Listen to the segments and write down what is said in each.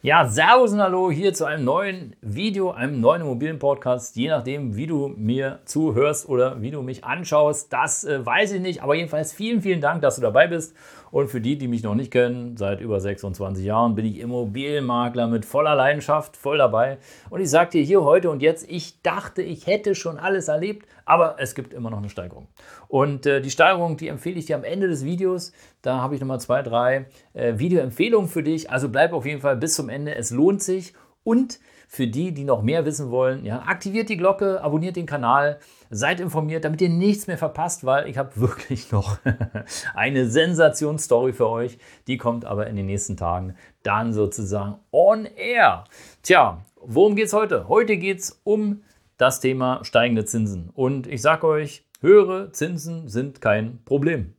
Ja, Servus und Hallo hier zu einem neuen Video, einem neuen Immobilienpodcast. Je nachdem, wie du mir zuhörst oder wie du mich anschaust, das äh, weiß ich nicht. Aber jedenfalls vielen, vielen Dank, dass du dabei bist. Und für die, die mich noch nicht kennen, seit über 26 Jahren bin ich Immobilienmakler mit voller Leidenschaft, voll dabei. Und ich sage dir hier heute und jetzt, ich dachte, ich hätte schon alles erlebt, aber es gibt immer noch eine Steigerung. Und äh, die Steigerung, die empfehle ich dir am Ende des Videos. Da habe ich nochmal zwei, drei äh, Videoempfehlungen für dich. Also bleib auf jeden Fall bis zum Ende. Es lohnt sich. Und für die, die noch mehr wissen wollen, ja, aktiviert die Glocke, abonniert den Kanal, seid informiert, damit ihr nichts mehr verpasst, weil ich habe wirklich noch eine Sensationsstory für euch. Die kommt aber in den nächsten Tagen dann sozusagen on air. Tja, worum geht es heute? Heute geht es um das Thema steigende Zinsen. Und ich sage euch, höhere Zinsen sind kein Problem.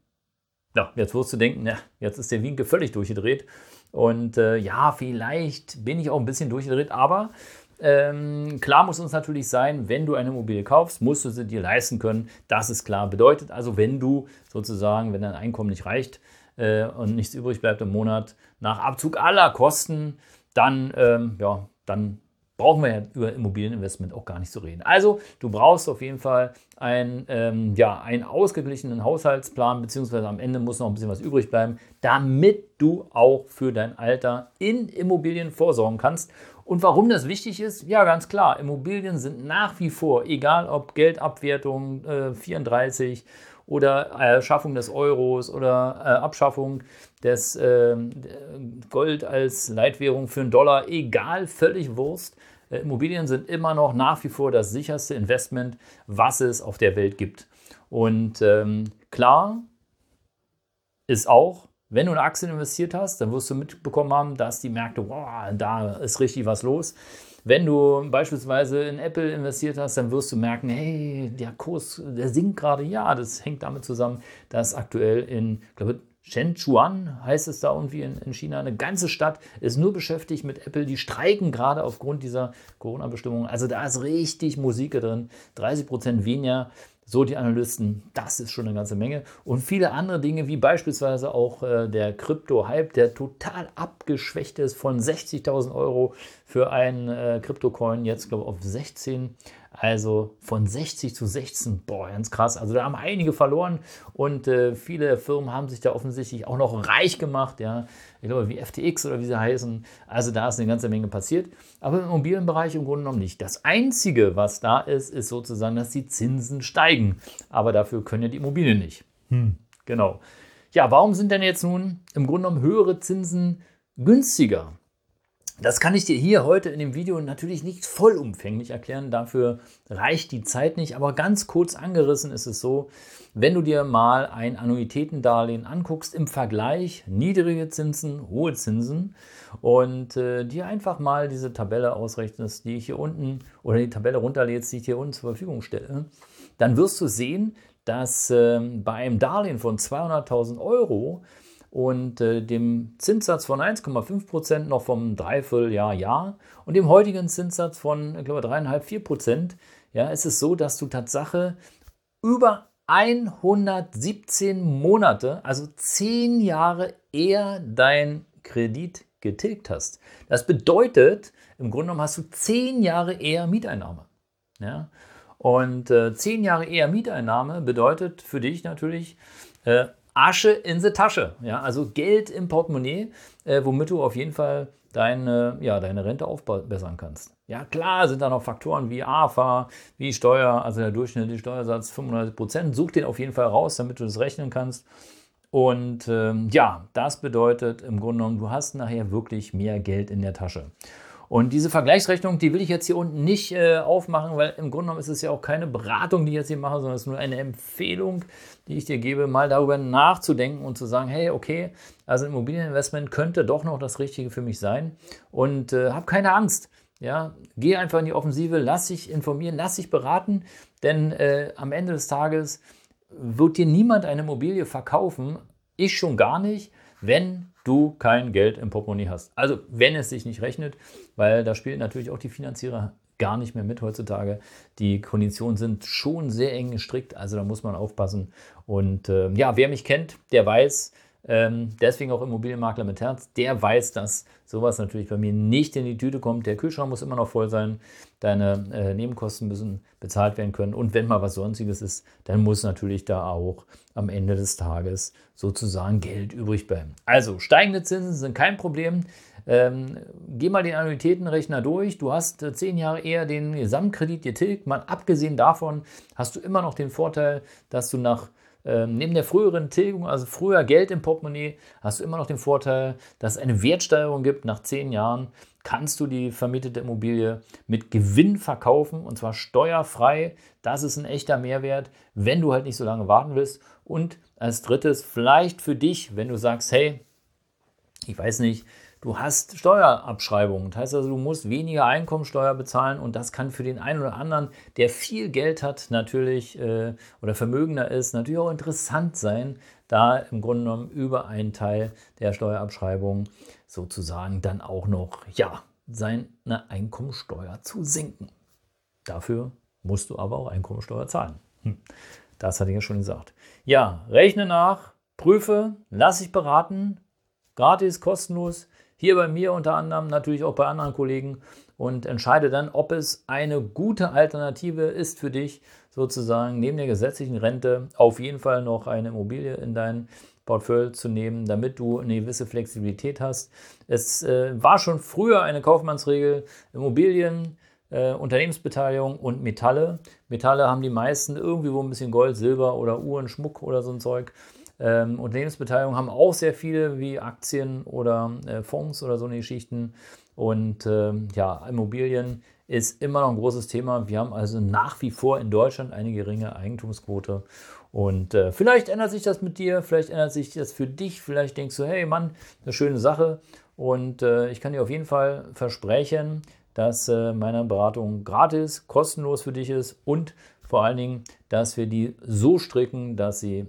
Ja, jetzt wirst du denken, na, jetzt ist der Winke völlig durchgedreht. Und äh, ja, vielleicht bin ich auch ein bisschen durchgedreht, aber ähm, klar muss uns natürlich sein, wenn du eine Immobilie kaufst, musst du sie dir leisten können. Das ist klar. Bedeutet also, wenn du sozusagen, wenn dein Einkommen nicht reicht äh, und nichts übrig bleibt im Monat nach Abzug aller Kosten, dann, ähm, ja, dann brauchen wir ja über Immobilieninvestment auch gar nicht zu reden. Also du brauchst auf jeden Fall ein, ähm, ja, einen ausgeglichenen Haushaltsplan, beziehungsweise am Ende muss noch ein bisschen was übrig bleiben, damit du auch für dein Alter in Immobilien vorsorgen kannst. Und warum das wichtig ist? Ja, ganz klar, Immobilien sind nach wie vor, egal ob Geldabwertung äh, 34 oder Erschaffung des Euros oder äh, Abschaffung des äh, Gold als Leitwährung für einen Dollar, egal, völlig Wurst. Äh, Immobilien sind immer noch nach wie vor das sicherste Investment, was es auf der Welt gibt. Und ähm, klar ist auch, wenn du in Aktien investiert hast, dann wirst du mitbekommen haben, dass die Märkte, wow, da ist richtig was los. Wenn du beispielsweise in Apple investiert hast, dann wirst du merken, hey, der Kurs, der sinkt gerade. Ja, das hängt damit zusammen, dass aktuell in, glaube Shenzhuan heißt es da irgendwie in, in, China, eine ganze Stadt ist nur beschäftigt mit Apple. Die streiken gerade aufgrund dieser Corona-Bestimmungen. Also da ist richtig Musik drin. 30 Prozent weniger so die Analysten, das ist schon eine ganze Menge. Und viele andere Dinge, wie beispielsweise auch äh, der Krypto-Hype, der total abgeschwächt ist von 60.000 Euro für einen äh, Krypto-Coin, jetzt glaube ich auf 16. Also von 60 zu 16, boah, ganz krass. Also da haben einige verloren und äh, viele Firmen haben sich da offensichtlich auch noch reich gemacht, ja. Ich glaube, wie FTX oder wie sie heißen. Also da ist eine ganze Menge passiert. Aber im Immobilienbereich im Grunde genommen nicht. Das Einzige, was da ist, ist sozusagen, dass die Zinsen steigen. Aber dafür können ja die Immobilien nicht. Hm. Genau. Ja, warum sind denn jetzt nun im Grunde genommen höhere Zinsen günstiger? Das kann ich dir hier heute in dem Video natürlich nicht vollumfänglich erklären, dafür reicht die Zeit nicht, aber ganz kurz angerissen ist es so, wenn du dir mal ein Annuitätendarlehen anguckst, im Vergleich niedrige Zinsen, hohe Zinsen und äh, dir einfach mal diese Tabelle ausrechnest, die ich hier unten oder die Tabelle runterlädst, die ich hier unten zur Verfügung stelle, dann wirst du sehen, dass äh, bei einem Darlehen von 200.000 Euro und äh, dem Zinssatz von 1,5 Prozent noch vom Dreivierteljahr Jahr und dem heutigen Zinssatz von, ich glaube, 3,5, 4 Prozent, ja, ist es so, dass du Tatsache über 117 Monate, also 10 Jahre eher dein Kredit getilgt hast. Das bedeutet, im Grunde genommen hast du 10 Jahre eher Mieteinnahme. Ja? Und äh, 10 Jahre eher Mieteinnahme bedeutet für dich natürlich äh, Asche in die Tasche. Ja, also Geld im Portemonnaie, äh, womit du auf jeden Fall deine, ja, deine Rente aufbessern kannst. Ja, klar sind da noch Faktoren wie AFA, wie Steuer, also der durchschnittliche Steuersatz 95 Prozent. Such den auf jeden Fall raus, damit du das rechnen kannst. Und ähm, ja, das bedeutet im Grunde genommen, du hast nachher wirklich mehr Geld in der Tasche. Und diese Vergleichsrechnung, die will ich jetzt hier unten nicht äh, aufmachen, weil im Grunde genommen ist es ja auch keine Beratung, die ich jetzt hier mache, sondern es ist nur eine Empfehlung, die ich dir gebe, mal darüber nachzudenken und zu sagen, hey, okay, also Immobilieninvestment könnte doch noch das Richtige für mich sein. Und äh, hab keine Angst. Ja, geh einfach in die Offensive, lass dich informieren, lass dich beraten, denn äh, am Ende des Tages wird dir niemand eine Immobilie verkaufen, ich schon gar nicht, wenn du kein Geld im Portemonnaie hast. Also wenn es sich nicht rechnet, weil da spielt natürlich auch die Finanzierer gar nicht mehr mit heutzutage. Die Konditionen sind schon sehr eng gestrickt, also da muss man aufpassen. Und äh, ja, wer mich kennt, der weiß, ähm, deswegen auch Immobilienmakler mit Herz, der weiß, dass sowas natürlich bei mir nicht in die Tüte kommt. Der Kühlschrank muss immer noch voll sein, deine äh, Nebenkosten müssen bezahlt werden können und wenn mal was Sonstiges ist, dann muss natürlich da auch am Ende des Tages sozusagen Geld übrig bleiben. Also steigende Zinsen sind kein Problem. Ähm, geh mal den Annuitätenrechner durch. Du hast äh, zehn Jahre eher den Gesamtkredit getilgt. Mal abgesehen davon hast du immer noch den Vorteil, dass du nach ähm, neben der früheren Tilgung, also früher Geld im Portemonnaie, hast du immer noch den Vorteil, dass es eine Wertsteigerung gibt. Nach zehn Jahren kannst du die vermietete Immobilie mit Gewinn verkaufen und zwar steuerfrei. Das ist ein echter Mehrwert, wenn du halt nicht so lange warten willst. Und als drittes, vielleicht für dich, wenn du sagst, hey, ich weiß nicht, du hast Steuerabschreibungen. Das heißt also, du musst weniger Einkommensteuer bezahlen und das kann für den einen oder anderen, der viel Geld hat, natürlich äh, oder vermögender ist, natürlich auch interessant sein, da im Grunde genommen über einen Teil der Steuerabschreibung sozusagen dann auch noch, ja, seine Einkommensteuer zu senken. Dafür musst du aber auch Einkommensteuer zahlen. Hm. Das hatte ich ja schon gesagt. Ja, rechne nach, prüfe, lass dich beraten, gratis, kostenlos. Hier bei mir unter anderem, natürlich auch bei anderen Kollegen und entscheide dann, ob es eine gute Alternative ist für dich, sozusagen neben der gesetzlichen Rente auf jeden Fall noch eine Immobilie in dein Portfolio zu nehmen, damit du eine gewisse Flexibilität hast. Es äh, war schon früher eine Kaufmannsregel, Immobilien, äh, Unternehmensbeteiligung und Metalle. Metalle haben die meisten irgendwie wo ein bisschen Gold, Silber oder Uhren, Schmuck oder so ein Zeug. Ähm, Unternehmensbeteiligung haben auch sehr viele wie Aktien oder äh, Fonds oder so eine Geschichten. Und ähm, ja, Immobilien ist immer noch ein großes Thema. Wir haben also nach wie vor in Deutschland eine geringe Eigentumsquote. Und äh, vielleicht ändert sich das mit dir, vielleicht ändert sich das für dich. Vielleicht denkst du, hey Mann, eine schöne Sache. Und äh, ich kann dir auf jeden Fall versprechen, dass äh, meine Beratung gratis, kostenlos für dich ist und vor allen Dingen, dass wir die so stricken, dass sie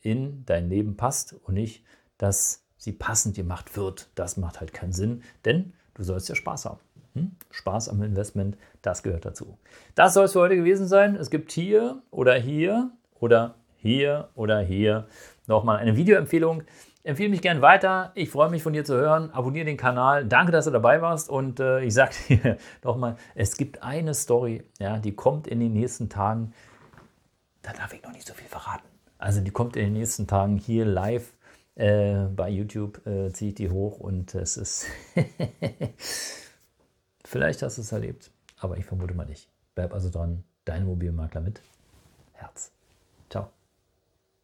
in dein Leben passt und nicht, dass sie passend gemacht wird. Das macht halt keinen Sinn, denn du sollst ja Spaß haben. Hm? Spaß am Investment, das gehört dazu. Das soll es für heute gewesen sein. Es gibt hier oder hier oder hier oder hier nochmal eine Videoempfehlung. Empfehle mich gern weiter. Ich freue mich von dir zu hören. Abonniere den Kanal. Danke, dass du dabei warst. Und äh, ich sage dir nochmal, es gibt eine Story, ja, die kommt in den nächsten Tagen. Da darf ich noch nicht so viel verraten. Also die kommt in den nächsten Tagen hier live äh, bei YouTube, äh, ziehe ich die hoch und es ist... Vielleicht hast du es erlebt, aber ich vermute mal nicht. Bleib also dran, dein Mobilmakler mit Herz. Ciao.